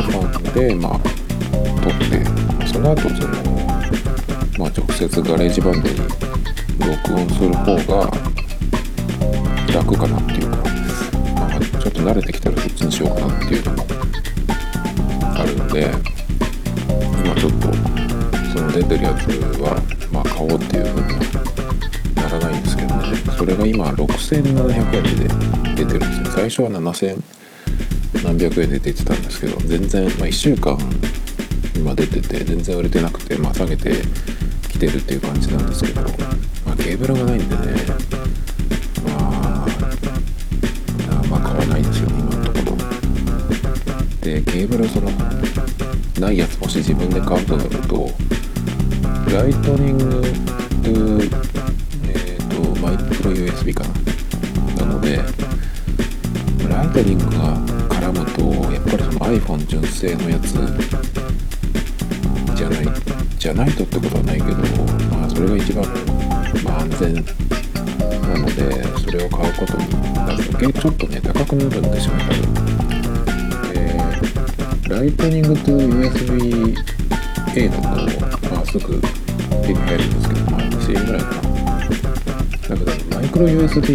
iPhone でまあ撮ってその後その、まあ、直接 GarageBand に録音する方が楽かなっていうか、まあ、ちょっと慣れてきたらそっちにしようかなっていうのもあるので今ちょっとその出てるやつはまあ買おうっていうふうにはならないんですけどね。それが今6700円で出てるんですよ。最初は7000円何百円で出てたんですけど全然、まあ、1週間今出てて全然売れてなくて、まあ、下げてきてるっていう感じなんですけど、まあ、ケーブルがないんでねまあまあ買わないですよね今のところ。でケーブルそのないやつもし自分で買うとなるとライトニングとえっ、とマイクロ USB かな。なのでライトニングが iPhone 純正のやつ？じゃない。じゃないとってことはないけどまあそれが一番、まあ、安全なのでそれを買うことになるとちょっとね高くなるんですよね多分。でライトニングと USB-A だとまあすぐ手に入るんですけどまあ2000円ぐらいかな。だけどマイクロ USB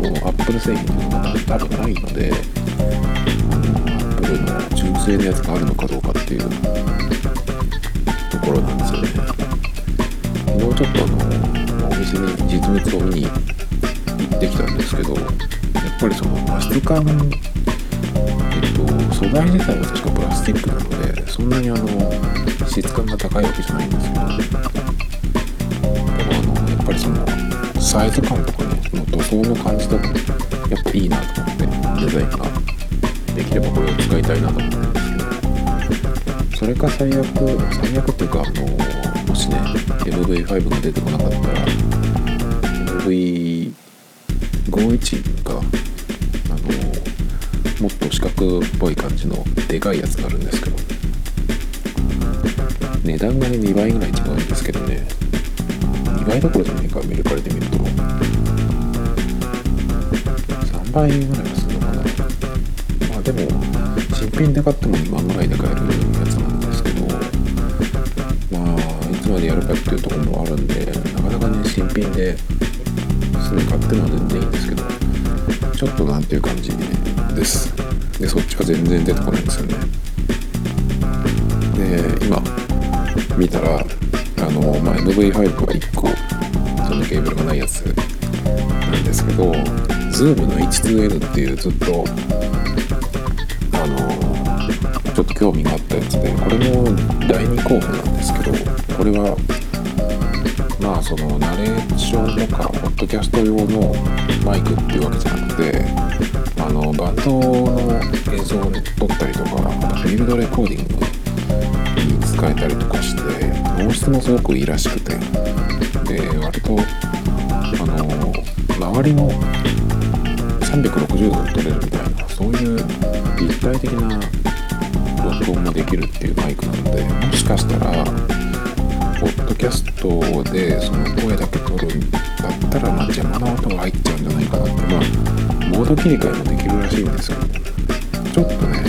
の Apple 製品っていうのが多分ないので Apple の純正のやつがあるのかどうかっていうところなんですよね。昨日ちょっとあのお店に実物を見に行ってきたんですけどやっぱりその質感えっと素材自体は確かプラスチックなのでそんなにあの質感が高いわけじゃないんですけどでもあのやっぱりそのサイズ感とかねの塗装の感じとかやっぱいいなと思ってデザインができればこれを使いたいなと思って。それか最悪最悪っていうかあのもしね MV5 が出てこなかったら MV51 があのもっと四角っぽい感じのでかいやつがあるんですけど値段がね2倍ぐらい違うんですけどね2倍どころじゃないかメルカリで見ると。3倍ぐらいはするのかな。まあでも新品で買っても2万ぐらいで買えるやつつまでやるかっていうところもあるんでなかなかね新品ですぐ買っても全然いいんですけどちょっとなんていう感じです。でそっちは全然出てこないんですよね。で今見たらあの、まあ、MV5 は1個そのケーブルがないやつなんですけど Zoom の H2N っていうずっとあのちょっと興味があったやつでこれも第2候補なんですけどこれはまあそのナレーションとかポッドキャスト用のマイクっていうわけじゃなくてあのバンドの映像を撮ったりとかフィールドレコーディングに使えたりとかして音質もすごくいいらしくて。で割とあの周りの360度撮れるみたいなそういう立体的な録音もできるっていうマイクなのでもしかしたらポッドキャストでその声だけ撮るんだったら、まあ、邪魔な音が入っちゃうんじゃないかなって。まあモード切り替えもできるらしいんですけどちょっとね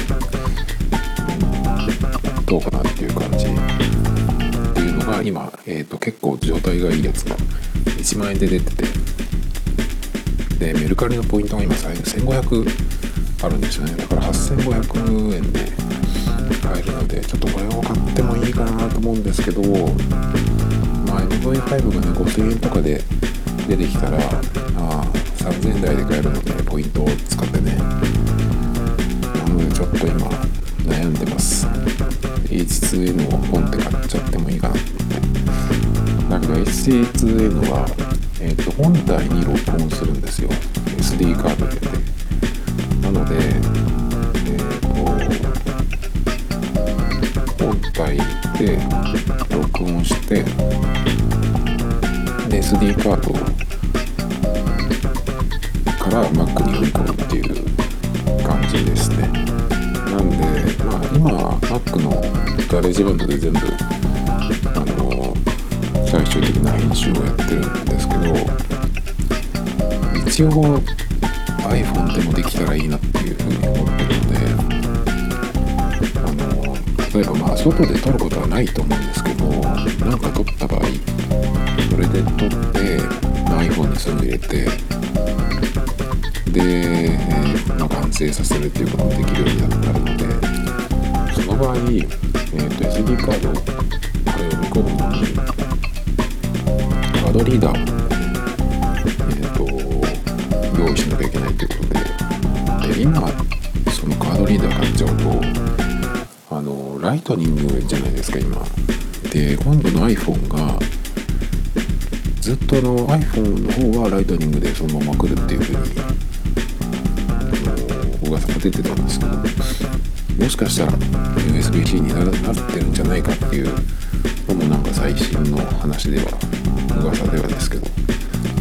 どうかなっていう感じっていうのが今、えー、と結構状態がいいやつが1万円で出てて。でメルカリのポイントが今1500あるんですよね。だから8500円で買えるのでちょっとこれを買ってもいいかなと思うんですけどまあ MV5 がね5000円とかで出てきたらあ3000円台で買えるのでポイントを使ってね。なのでちょっと今悩んでます。H2N をポンって買っちゃってもいいかなって。だけど H2N は、えー、と本体に録音するんですよ。SD カードで。なので SD カードから Mac に読み込むっていう感じですね。なんでまあ今 Mac の GarageBand で全部あの最終的な編集をやってるんですけど一応 iPhone でもできたらいいなっていうふうに思ってるのであの例えばまあ外で撮ることはないと思うんですけどなんか撮った場合それで撮って、まあ、iPhone にすぐ入れてで、えーまあ、完成させるっていうこともできるようになるのでその場合、えー、と SD カードを読み込むのにカードリーダーを、えー、と用意しなきゃいけないということでで今そのカードリーダー買っちゃうとあのライトニングじゃないですか今。で今度の iPhone がずっとあの iPhone の方はライトニングでそのまま来るっていう風に噂が出てたんですけどもしかしたら USB-C になってるんじゃないかっていうのもなんか最新の話では噂ではですけど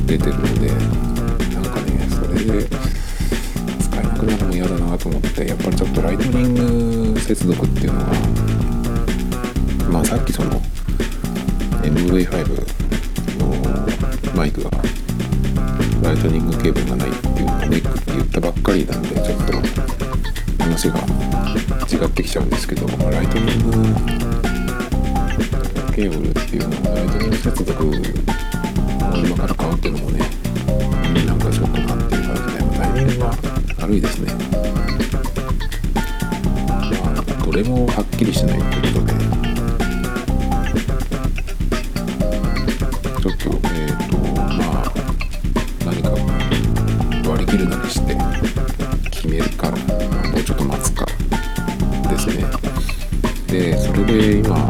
出てるのでなんかねそれで使えなくなるの嫌だなと思ってやっぱりちょっとライトニング接続っていうのはまあさっきその MV5 のマイクが Lightning ケーブルがないっていうのがネックって言ったばっかりなんでちょっと話が違ってきちゃうんですけど、まあ、 Lightning ケーブルっていうのを Lightning 接続を今から買うっていうのもねなんかちょっとなっていう感じでタイミングが悪いですね。まあどれもはっきりしないってことでちょっとで今あ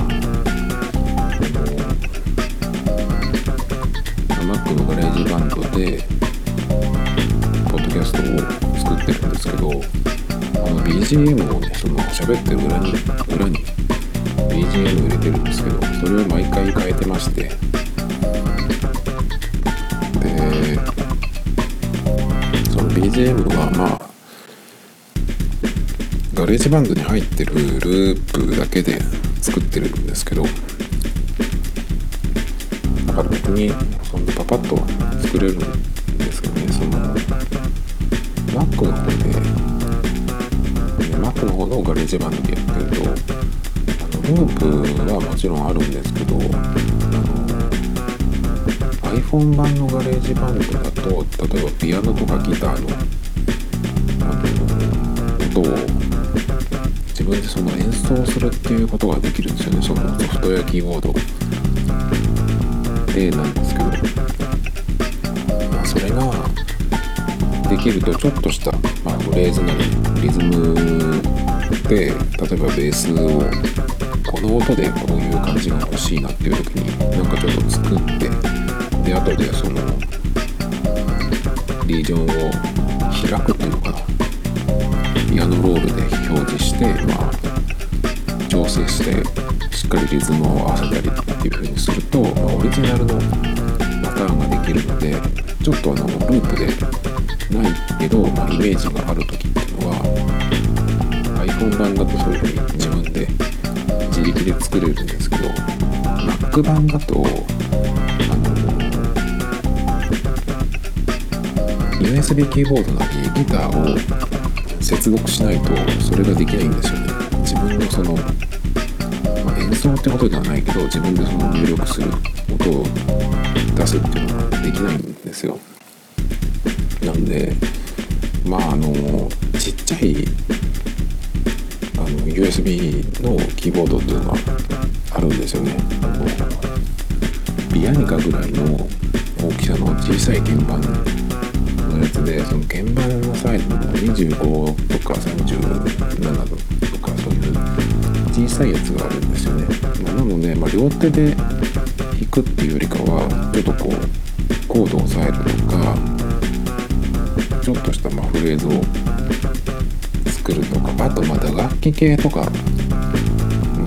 の Mac のガレージバンドでポッドキャストを作ってるんですけどあの BGM をねその喋ってる裏に裏に BGM 入れてるんですけどそれを毎回変えてまして。でその BGM はまあ GarageBand に入ってるループだけで作ってるんですけどだから別にそんなパパッと作れるんですけどねその Mac の方で Mac の方のガレージバンドでやってるとあのループはもちろんあるんですけど iPhone 版のガレージバンドだと例えばピアノとかギターのその演奏するっていうことができるんですよね。そのソフトウェアキーボード。でなんですけど、まあ、それができるとちょっとした、まあ、フレーズなりリズムで例えばベースをこの音でこういう感じが欲しいなっていう時になんかちょっと作ってで後でそのリージョンを開くっていうのかな。ピアノロールでしてまあ調整してしっかりリズムを合わせたりっていう風にすると、まあ、オリジナルのパターンができるのでちょっとあのループでないけど、まあ、イメージがある時っていうのは iPhone 版だとそういう風に自分で自力で作れるんですけど Mac 版だとあの USB キーボードなりギターを接続しないとそれができないんですよね。自分のその、まあ、演奏ってことではないけど自分でその入力する音を出すっていうのができないんですよ。なんでまああのちっちゃいあの USB のキーボードっていうのがあるんですよね。あのビアニカぐらいの大きさの小さい鍵盤のやつでその鍵盤のサイズも25とか37とかそういう小さいやつがあるんですよね、まあ、なので、まあ、両手で弾くっていうよりかはちょっとこうコードを押さえるとかちょっとしたまフレーズを作るとかあとまた楽器系とかの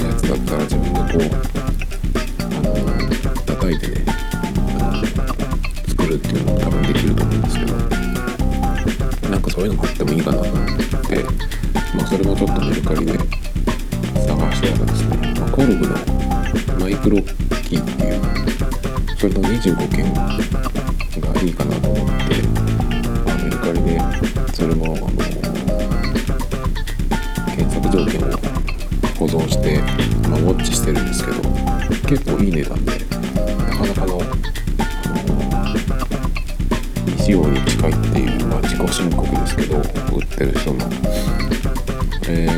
やつだったら自分でこうあの叩いてね。るっていうのも多分できると思うんですけどなんかそういうのもあってもいいかなと思ってまあそれもちょっとメルカリで探してたらですね、まあ、コルグのマイクロキーっていうそれの25件がいいかなと思って、まあ、メルカリでそれもあの検索条件を保存して、まあ、ウォッチしてるんですけど結構いい値段でなかなかの費用に近いっていう、まあ、自己申告ですけど売ってる人の。これが、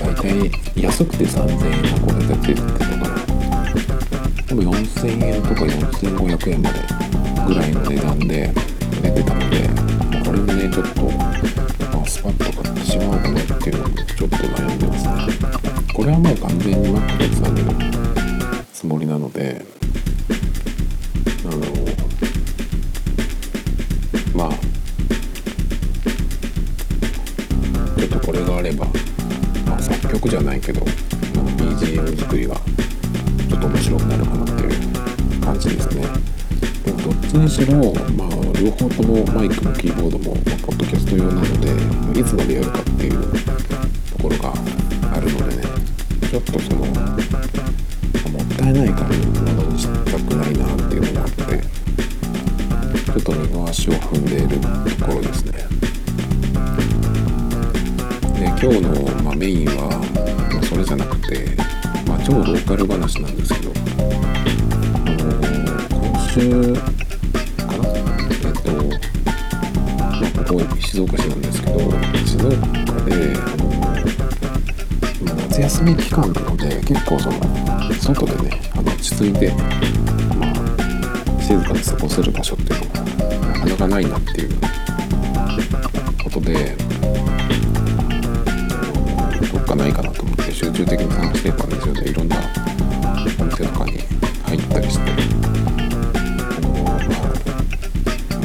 大体安くて3000円のこれでついてたかなでも4000円とか4500円までぐらいの値段で。かに過ごせる場所ってなかなかないなっていうことでどっかないかなと思って集中的に探してたんですよねいろんなお店とかに入ったりして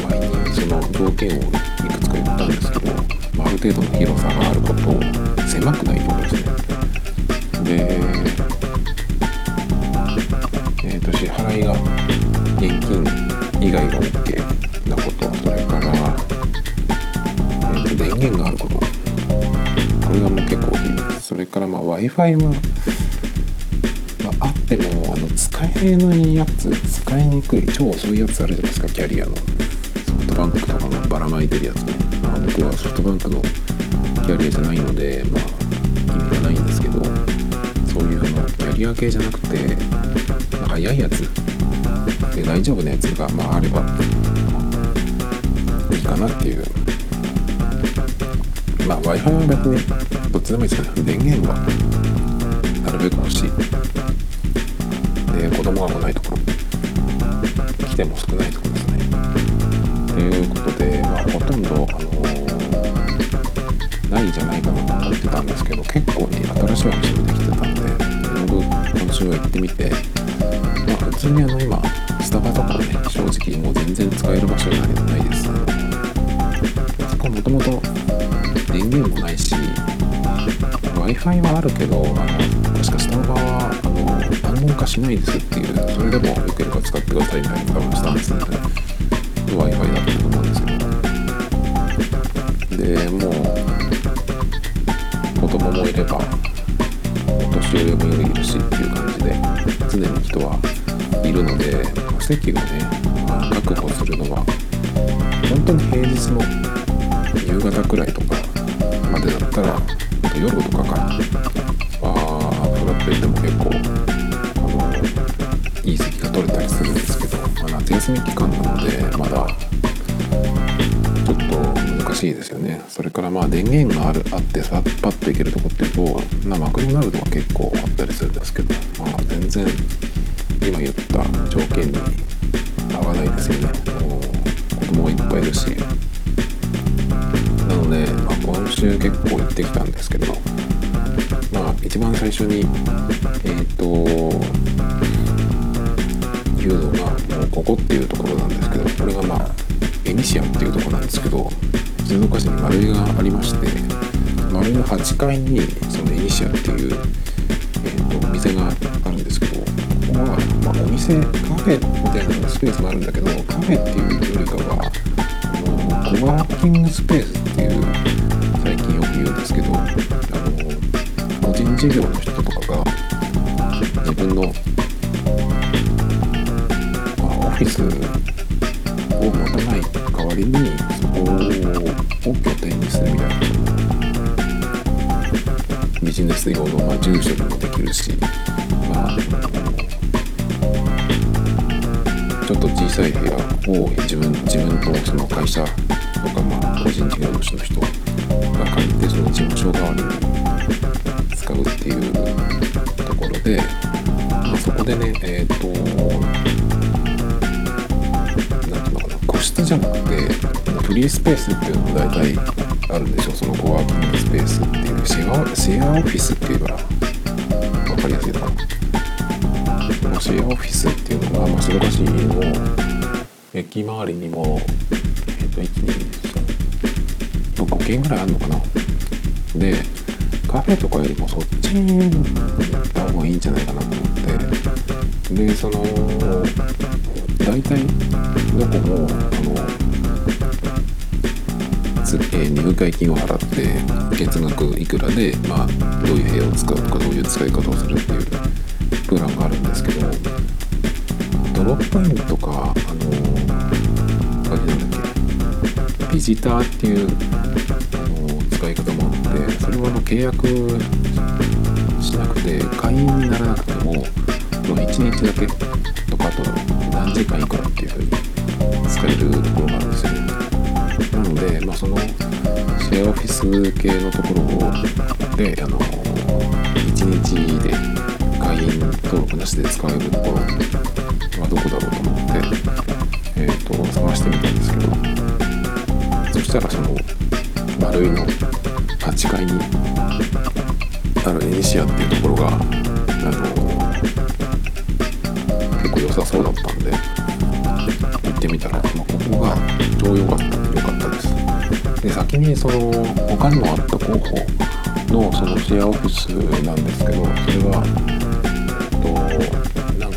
前にその条件をいくつか言ったんですけど、まあ、ある程度の広さがあること狭くないってことですねでえっ、と支払いが現金以外が OK なことそれから、電源があること。これがもう結構大きい。それからまあ w i f i は、まあ、ってもあの使えないやつ使いにくい超遅いやつあるじゃないですかキャリアの。ソフトバンクとかのばらまいてるやつね、まあ、僕はソフトバンクのキャリアじゃないのでまあ意味がないんですけどそういうのキャリア系じゃなくて早いやつで大丈夫なやつが、まあ、あればいいかなっていう。まあ w i f i は別にどっちでもいいですけど電源はなるべく欲しい。で子供が来ないところ。来ても少ないところですね。ということで、まあ、ほとんど、あのーないじゃないかなと思ってたんですけど結構に新しいお店もできてたんで僕今週は行ってみてまあ普通にあの今スタバとかはね正直もう全然使える場所になれないです。そこもともと電源もないし w i f i はあるけどあの確かスタバはあの暗号化しないですっていうそれでもよければ使ってくださいみたいな多分スタンスで w i f i だったと思うんですけど。でもう子供もいればお年寄りもいるしっていう感じで常に人はいるので席をね、確保するのは本当に平日の夕方くらいとかまでだったらあと夜とかからはフラット行っても結構あのいい席が取れたりするんですけど、まあ、夏休み期間なのでまだちょっと難しいですよね。それからまあ電源があるあってさパッといけるとこっていうと、まあ、マクドナルドは結構あったりするんですけど、まあ、全然今言った条件に合わないですよねもう子供がいっぱいいるし。なので、まあ、今週結構行ってきたんですけどまあ一番最初にえっ、と言うのがもうここっていうところなんですけどこれがまあエニシアっていうとこなんですけど静岡市に丸井がありまして丸井の8階にそのエニシアっていう、えー、とお店が店カフェみたいなスペースもあるんだけどカフェっていうよりかはあのコワーキングスペースっていう最近よく言うんですけどあの個人事業の人とかが自分の、まあ、オフィスを持たない代わりにそこを拠点にするみたいな。ビジネス用の、まあ、住所にもできるし、まあ、ょっと小さい部屋を自分自分とその会社とか、まあ、個人事業主の人が借りてその事務所代わりに使うっていうところで、まあ、そこでねえっ、ー、と何ていうのかな個室じゃなくてフリースペースっていうのも大体あるんでしょそのコワーキングスペースっていうシェアシェアオフィスっていうから分かりやすいかな。シェアオフィスっていうのが、まあ、静岡市の駅周りにもえっ、と1 2 5軒ぐらいあるのかな。でカフェとかよりもそっちに行った方がいいんじゃないかなと思って。でその大体どこもあのえ入会金を払って月額いくらで、まあ、どういう部屋を使うとかどういう使い方をするっていうプランがあるんですけどドロップインとかあのあれなんだっけビジターっていうあの使い方もあってそれはあの契約しなくて会員にならなくても1日だけとかあと何時間いくらっていうふうに使えるところがあるんですよ。なので、まあ、そのシェアオフィス系のところであの1日で会員登録なしで使えるところはどこだろうと思って、えーと、探してみたんですけどそしたらその丸いの8階にあるエニシアっていうところがあの結構良さそうだったんで行ってみたら、まあ、ここが超良かった良かったで先にその他にもあった候補のそのシェアオフィスなんですけどそれは、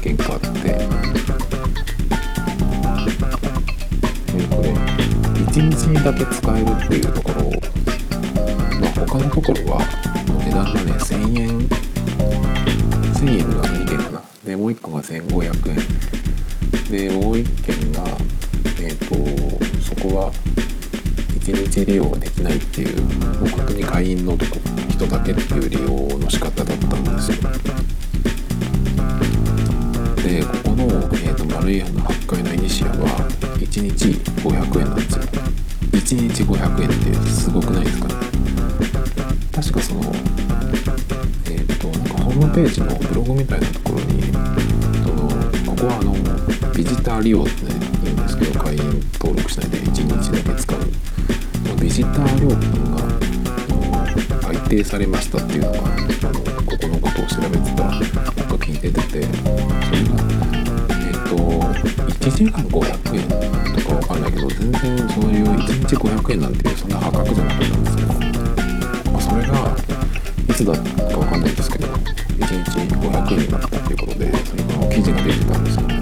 えっと、何件かあって。えこれ1日だけ使えるっていうところまあ他のところは値段がね1000円1000円が2件かな。でもう1個が1500円。でもう1件がえっ、とそこは1日利用できないっていうもう本当に会員の人だけっていう利用の仕方だったんですよ。丸いの8階のイニシアは1日500円なんですよ。1日500円ってすごくないですか？ね確かそのえっ、ー、となんかホームページのブログみたいなところにそのここはあのビジター利用ってね言うんですけど会員登録しないで1日だけ使うビジター料金が改定されましたっていうのがあのここのことを調べてた時に出ててそれが、1時間500円とかわかんないけど全然そういう1日500円なんていうそんな破格じゃなかったんですけど、まあ、それがいつだったかわかんないんですけど1日500円になったっていうことでそれが記事が出てたんですよね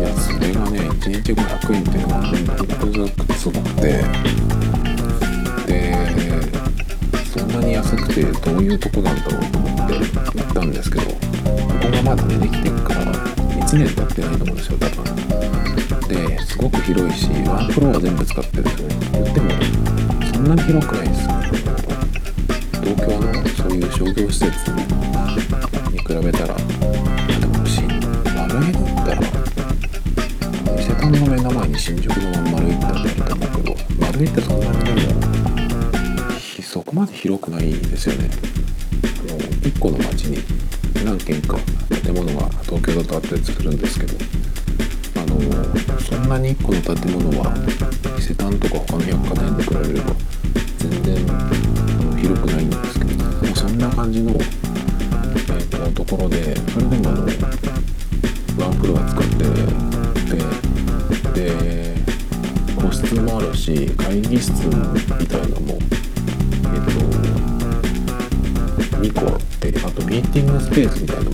いやそれがね1日500円っていうのは本当にすごくて。でそんなに安くてどういうとこなんだろうと思って行ったんですけどここがまだねできてから1年経ってないと思うんですよ多分ですごく広いしワンフロア全部使ってる言ってもそんなに広くないです東京のそういう商業施設に比べたらでもし丸いだったら伊勢丹の目の前に新宿の丸いってあると思うけど丸いってそんなにでもそこまで広くないんですよね。あの1個の町に何軒事があ作るんですけどあのそんなに1個の建物は伊勢丹とか他の百貨店で比べれば全然広くないんですけど、そんな感じの、えー、とところでそれでもあのワンフロア使ってでで個室もあるし会議室みたいなのも、2個あってあとミーティングスペースみたいなの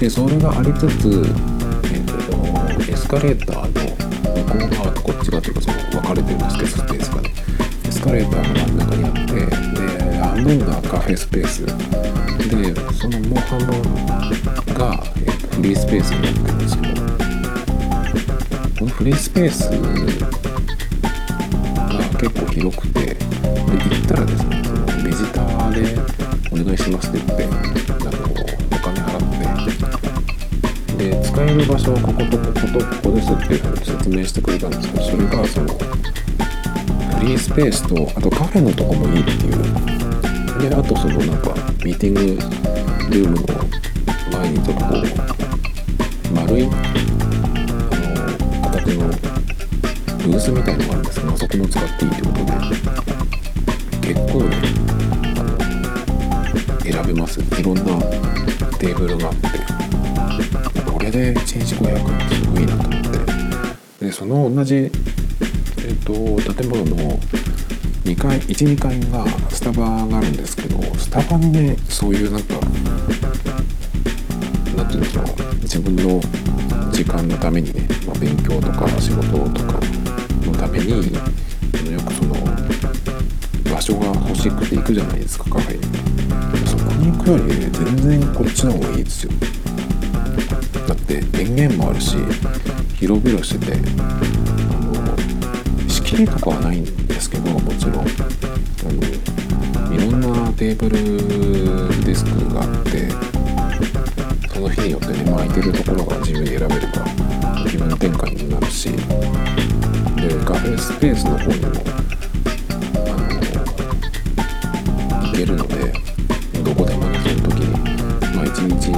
でそれがありつつ、えーと、エスカレーターの向こう側とこっち側というかその分かれてるんですけどスペースがね。エスカレーターの真ん中にあってで半分がカフェスペース。でそのもう半分が、えーと、フリースペースになってるんですけど。このフリースペースが結構広くてで行ったらですねそのビジターでお願いしますって言って使える場所はこことこことここですっていうふうに説明してくれたんですけどそれがそのフリースペースとあとカフェのとこもいいっていうであとそのなんかミーティングルームの前にちょっとこう丸い形のブースみたいのがあるんですけどあそこも使っていいということで結構ねあの選べます。いろんなテーブルがあってこれで1日500円すごいなと思って。でその同じ、えーと、建物の2階12階がスタバがあるんですけどスタバにねそういうなんか何て言うんでしょう自分の時間のためにね、まあ、勉強とか仕事とかのためによくその場所が欲しくて行くじゃないですかカフェに。そこに行くより全然こっちの方がいいですよ。だって電源もあるし広々しててあの仕切りとかはないんですけどもちろん。あのいろんなテーブルディスクがあってその日によってね空いてるところが自由に選べるから気分転換になるしでカフェスペースの方にもあの行けるのでどこでもねその時にまあ一日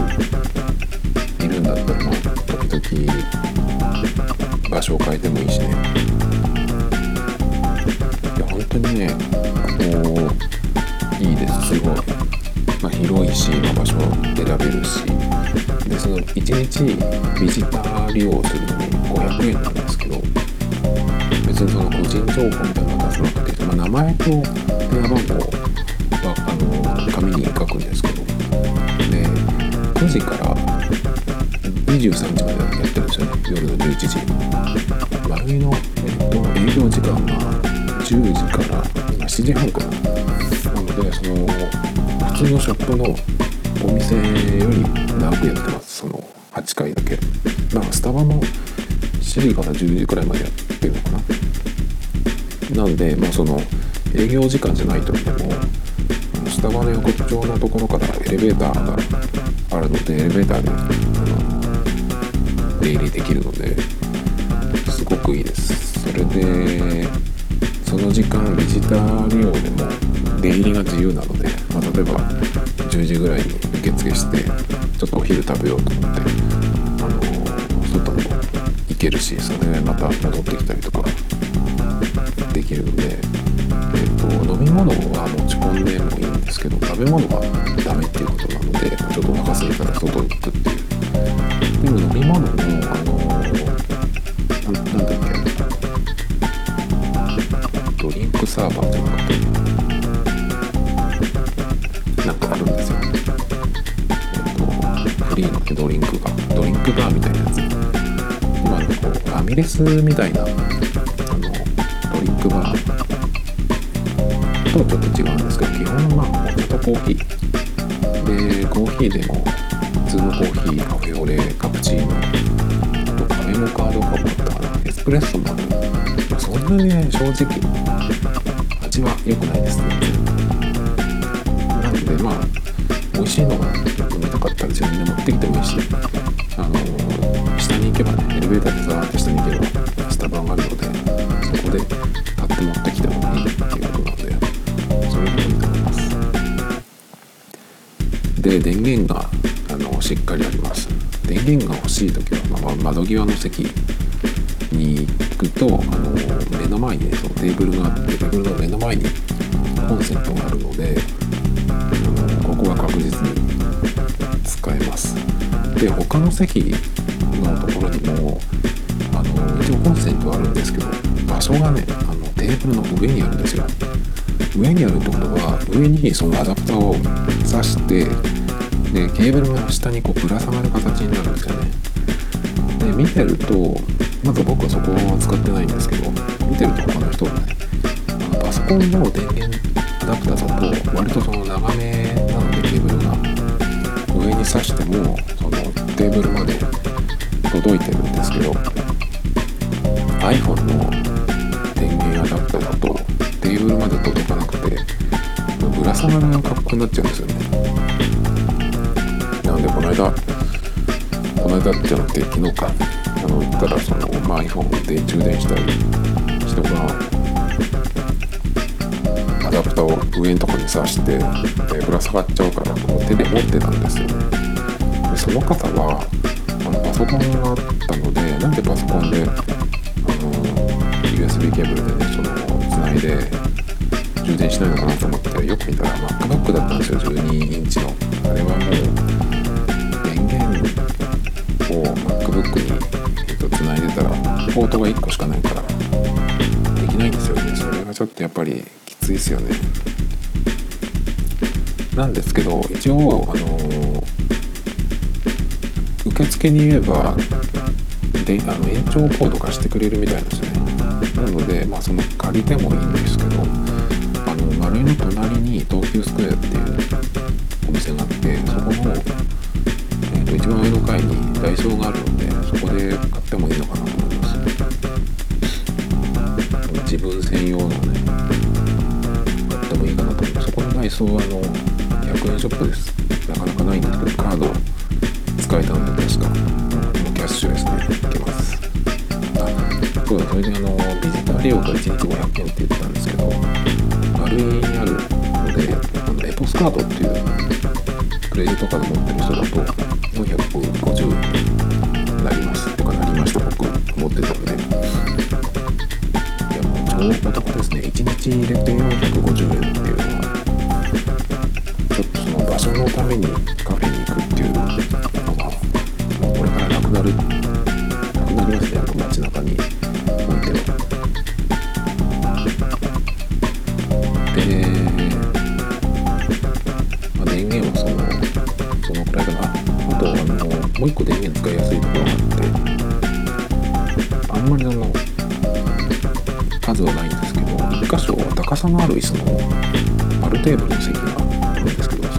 時々場所を変えてもいいしね。いや本当にねこういいです。すごい、まあ、広いし、ま、場所を選べるし。でその1日ビジター利用するのに500円なんですけど別にその個人情報みたいなのは出さなくて、まあ、名前と電話番号はあの紙に書くんですけど。で9時から23時までやってるんですよね夜の11時丸いの、えっと、営業時間が10時から7時半かななのでその普通のショップのお店より長くやってますその8回だけだかスタバも7時から10時くらいまでやってるのかななんでまあその営業時間じゃない時でもスタバの横丁のところからエレベーターがあるのでエレベーターで出入りできるのですごくいいです。それでその時間ビジター利用でも出入りが自由なので、まあ、例えば10時ぐらいに受付してちょっとお昼食べようと思ってあの外も行けるしそれでまた戻ってきたりとかできるので、えーと、飲み物は持ち込んでもいいんですけど食べ物はダメっていうことなのでちょっとお腹空いたら外に行くっていうでも飲み物もあのななんだっけドリンクサーバーじゃなくてなんかあるんですよえっと、フリーのドリンクがドリンクバーみたいなやつ。今のこうファミレスみたいなあのドリンクバーとはちょっと違うんですけど基本まあお茶とコーヒー。でコーヒーでも普通のコーヒーカフェオレカプチーノあとカフェモカードカボッタエスプレッソもある、そんなにね正直味は良くないですねなのでまあ美味しいのが飲みたかったら自分で持ってきてもいいし、あの、下に行けばねエレベーターでザーって下に行けばスタバがあるの。でそこで買って持ってきてもいいっていうことなの。でそれもいいと思いますで電源がしっかりあります。電源が欲しい時は、まあ、窓際の席に行くと、あの、目の前に、そのテーブルがあってテーブルの目の前にコンセントがあるのでここは確実に使えます。で他の席のところにもあの一応コンセントはあるんですけど場所がねあのテーブルの上にあるんですよ。上にあるってことは上にそのアダプターを挿してでケーブルが下にこうぶら下がる形になるんですよね。で見てるとまず僕はそこは使ってないんですけど見てると他の人がねあのパソコンの電源アダプターだと割とその長めなのでケーブルが上に挿してもそのテーブルまで届いてるんですけど iPhone の電源アダプターだとテーブルまで届かなくてぶら下がる格好になっちゃうんですよね。なのでこの間この間じゃなくて昨日か。あの言ったらその、まあ、iPhone で充電したり人がアダプターを上のとこに挿してでぶら下がっちゃうからこう手で持ってたんですよ。でその方はあのパソコンがあったのでなんでパソコンであの USB ケーブルでねそのつないで充電しないのかなと思ってよく見たら MacBook だったんですよ。12インチの。あれはもうポートが1個しかないから。できないんですよね。それがちょっとやっぱりきついですよね。なんですけど一応あの受付に言えばであの延長コード貸してくれるみたいなんですね。なので、まあ、その借りてもいいんですけどあの丸井の隣に東急スクエアっていうお店があってそこの、えー、と一番上の階にダイソーがあるのでそこで買ってもいいのかな専用のね買ってもいいかなと思いますそこのダイソーはあの100円ショップですなかなかないんですけどカードを使えたんで確かキャッシュレスでいけますあそうだそれであのビジター利用が1日500円って言ってたんですけど丸にあるのであのエポスカードっていうクレジットカード持ってる人だと450円いやもう超お得ですね1日入れて450円っていうのはちょっとその場所のために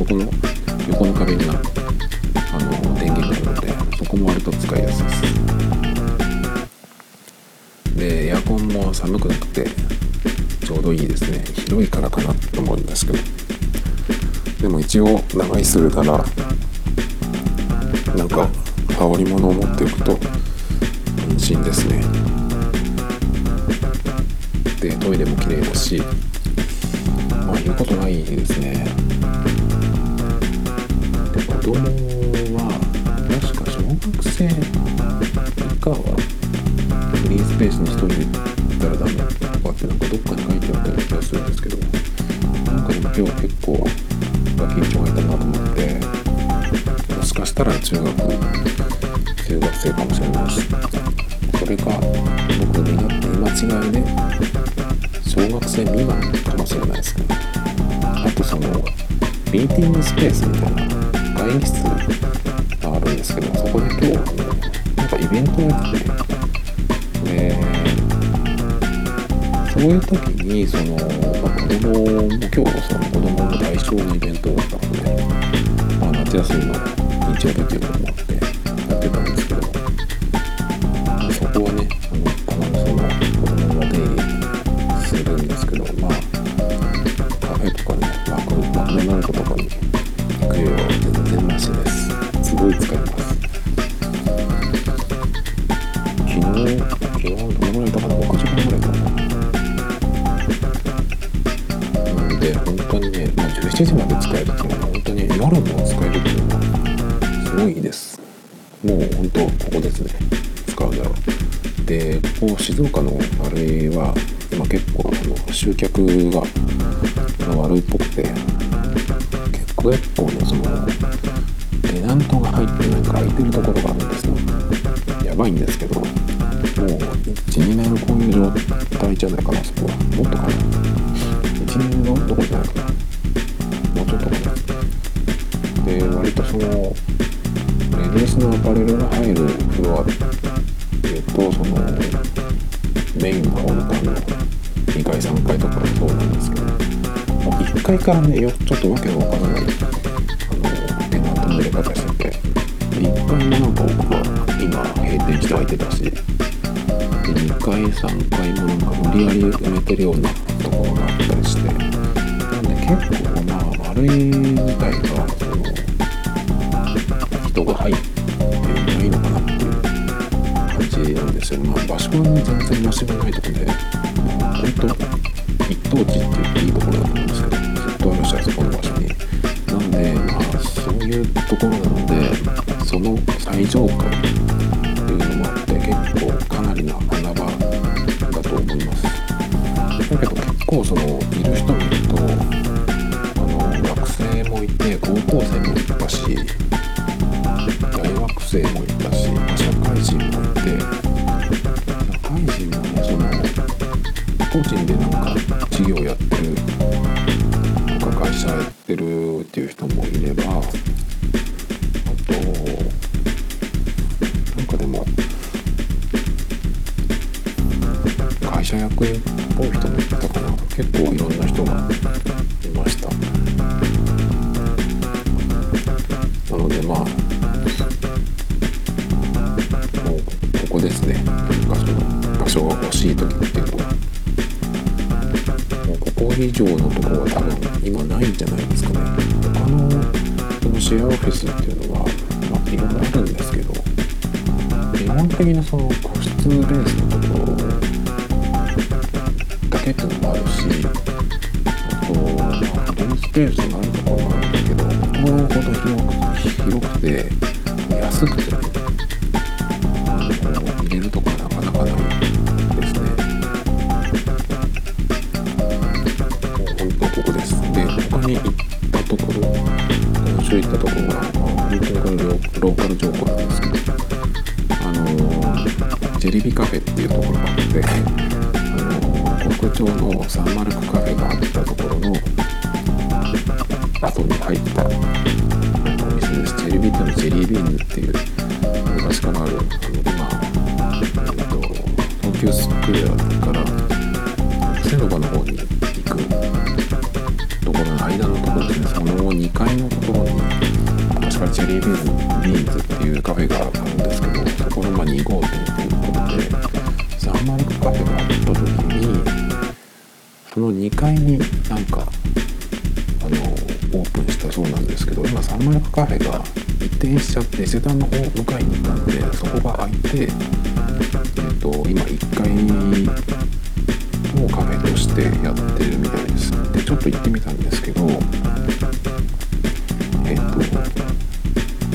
この横の壁にはあの電源があるのでそこも割と使いやすいです。でエアコンも寒くなくてちょうどいいですね。広いからかなと思うんですけど。でも一応長居するならなんか羽織物を持っておくと安心ですね。でトイレも綺麗だし。まあ言うことないですね。子供は確か小学生以下はフリースペースに一人で行ったらダメとかってなんかどっかに書いてあったような気がするんですけどなんかでも今日は結構ガキンチョがいたなと思ってもしかしたら中学中学生かもしれないしそれか僕見間違いで小学生未満かもしれないですねあとそのミーティングスペースみたいな。会議室があるんですけどそこで今日なんかイベントやってでそういう時にその、まあ、子供も今日その子供の対象のイベントだったので、まあ、夏休みの日曜日ということもあってやってたんですけど、集客がからねよちょっとわけのわからないあのテナントの入れ方してて1階もなんか奥は今閉店して空いてたしで2階3階もなんか無理やり埋めてるようなところがあったりしてなんで結構まあ丸い自体がその人が入ってないのかなっていう感じなんですよまあ場所はね全然申し訳ないとこで本当一等地って言っていいところだと思うんですけどとあるしあそこの場所になんでまあそういうところなのでその最上階所が欲しい時っていうのはここ以上のところは多分今ないんじゃないですかね。他のそのシェアオフィスっていうのは、まあ、いろいろあるんですけど基本的にその個室ベースのところだけっていうのもあるしあとまあフリースペースがあるところもあるんだけどここほど広く広くて安くてその2階になんかあのオープンしたそうなんですけど今サンマルクカフェが移転しちゃって伊勢丹の方向かいに行ったんでそこが空いて、えっと今1階をカフェとしてやってるみたいです。でちょっと行ってみたんですけどえっと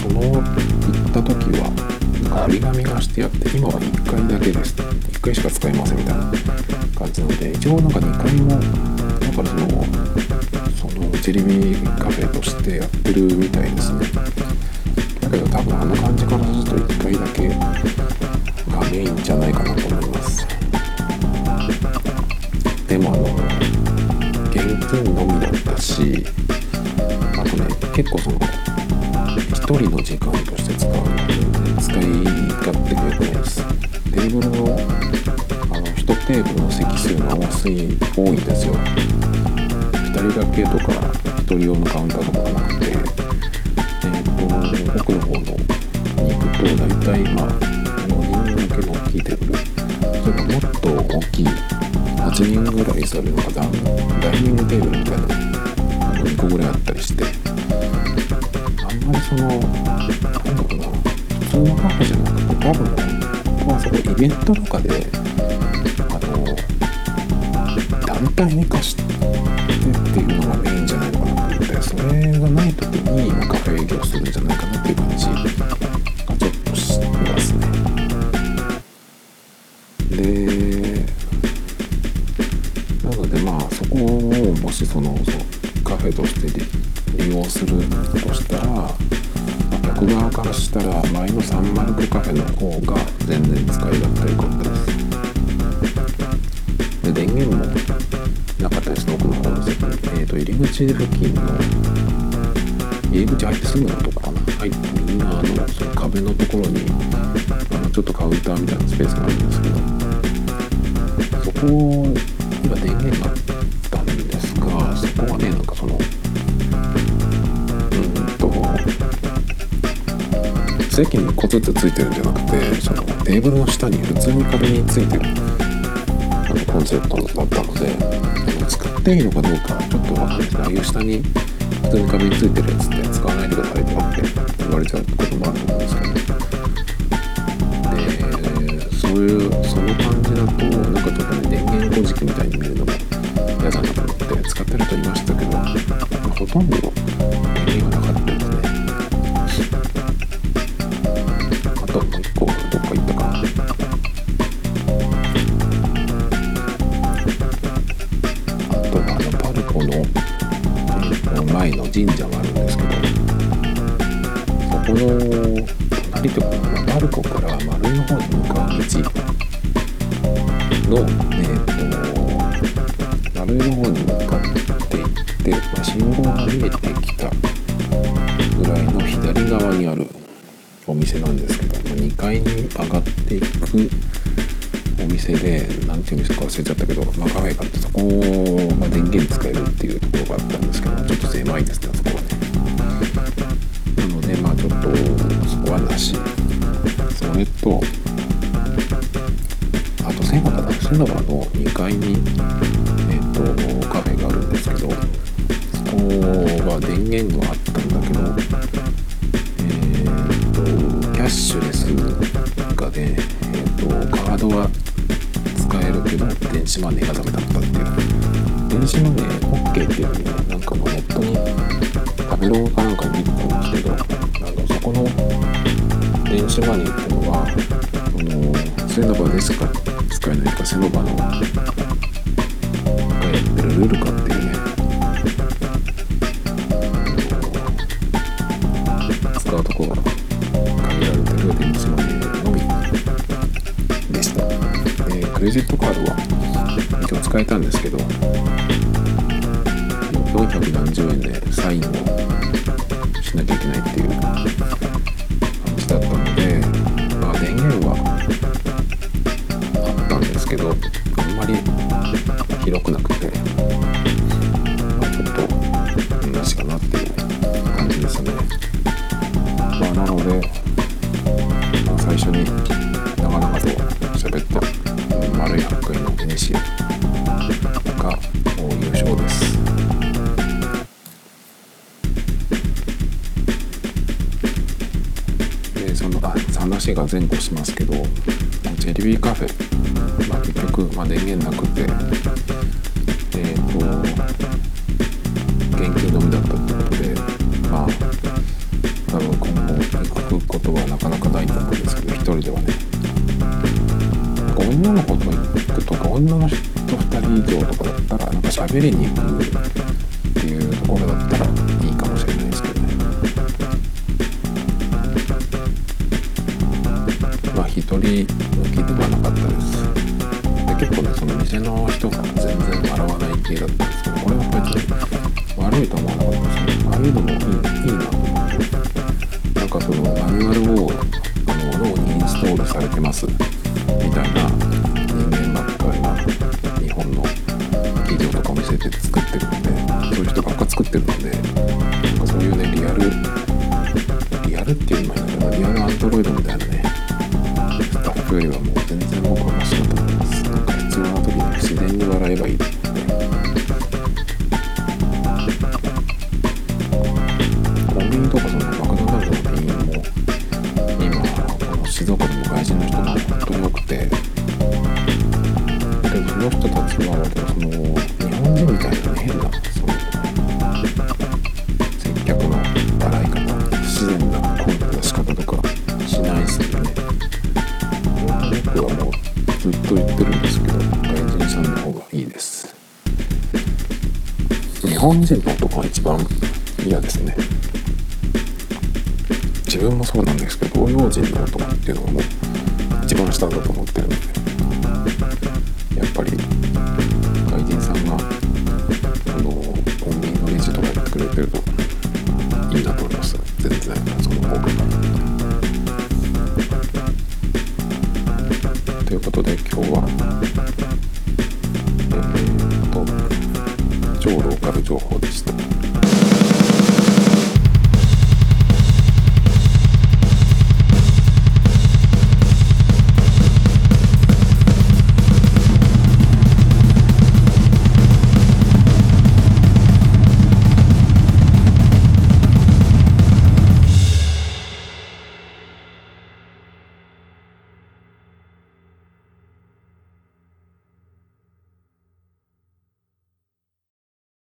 その行った時はなんか張り紙がしてあって今は1階だけです。1階しか使えませんみたいな。感じなので一応なんか2階もだからそのそのジェリビーカフェとしてやってるみたいですね。だけど多分あの感じからすると1階だけがメインじゃないかなと思います。でもあの現金のみだったしあとね結構その一人の時間として使うので使い勝手が良くないです。テーブルの数が多いんですよ。2人だけとか1人用のカウンターとかがなくてえっ、と奥の方のに行くと大体まあ4人掛けの大きいテーブル。それからもっと大きい8人ぐらい座るのがダイニングテーブルみたいなあの2個ぐらいあったりして。あんまりそのなんだろうな普通のカフェじゃなくて多分本当はそこイベントとかで clínicos. ついてる。あのコンセプトだったので使っていいのかどうかちょっと分かんないけどああいう下に普通に壁についてるやつって使わないでくださいとか。する中で、えーと、カードは使えるけど電子マネーがダメだったっていう。電子マネー OK っていうのはなんかもうネットに食べログかなんか見ると思うんですけどあのそこの電子マネーっていうのはあのセノバでしか？使えないとかその場のがやっるルールかっていうね。レジットカードは今日使えたんですけど470円でサインをしなきゃいけないっていうますけどジェリビーカフェ、まあ、結局、まあ、電源なくて。えっ、ー、と現金のみだったということでまあ多分今後行くことはなかなかないと思うんですけど1人ではね。女の子と行くとか女の人2人以上とかだったらなんか喋りに行くの日本人みたいな変なそう。接客の洗い方自然な声の出し方とかしないですよね。僕はもうずっと言ってるんですけど外人さんの方がいいです。日本人の男は一番嫌ですね。自分もそうなんですけど東洋人の男っていうのも一番下だと思ってるんで。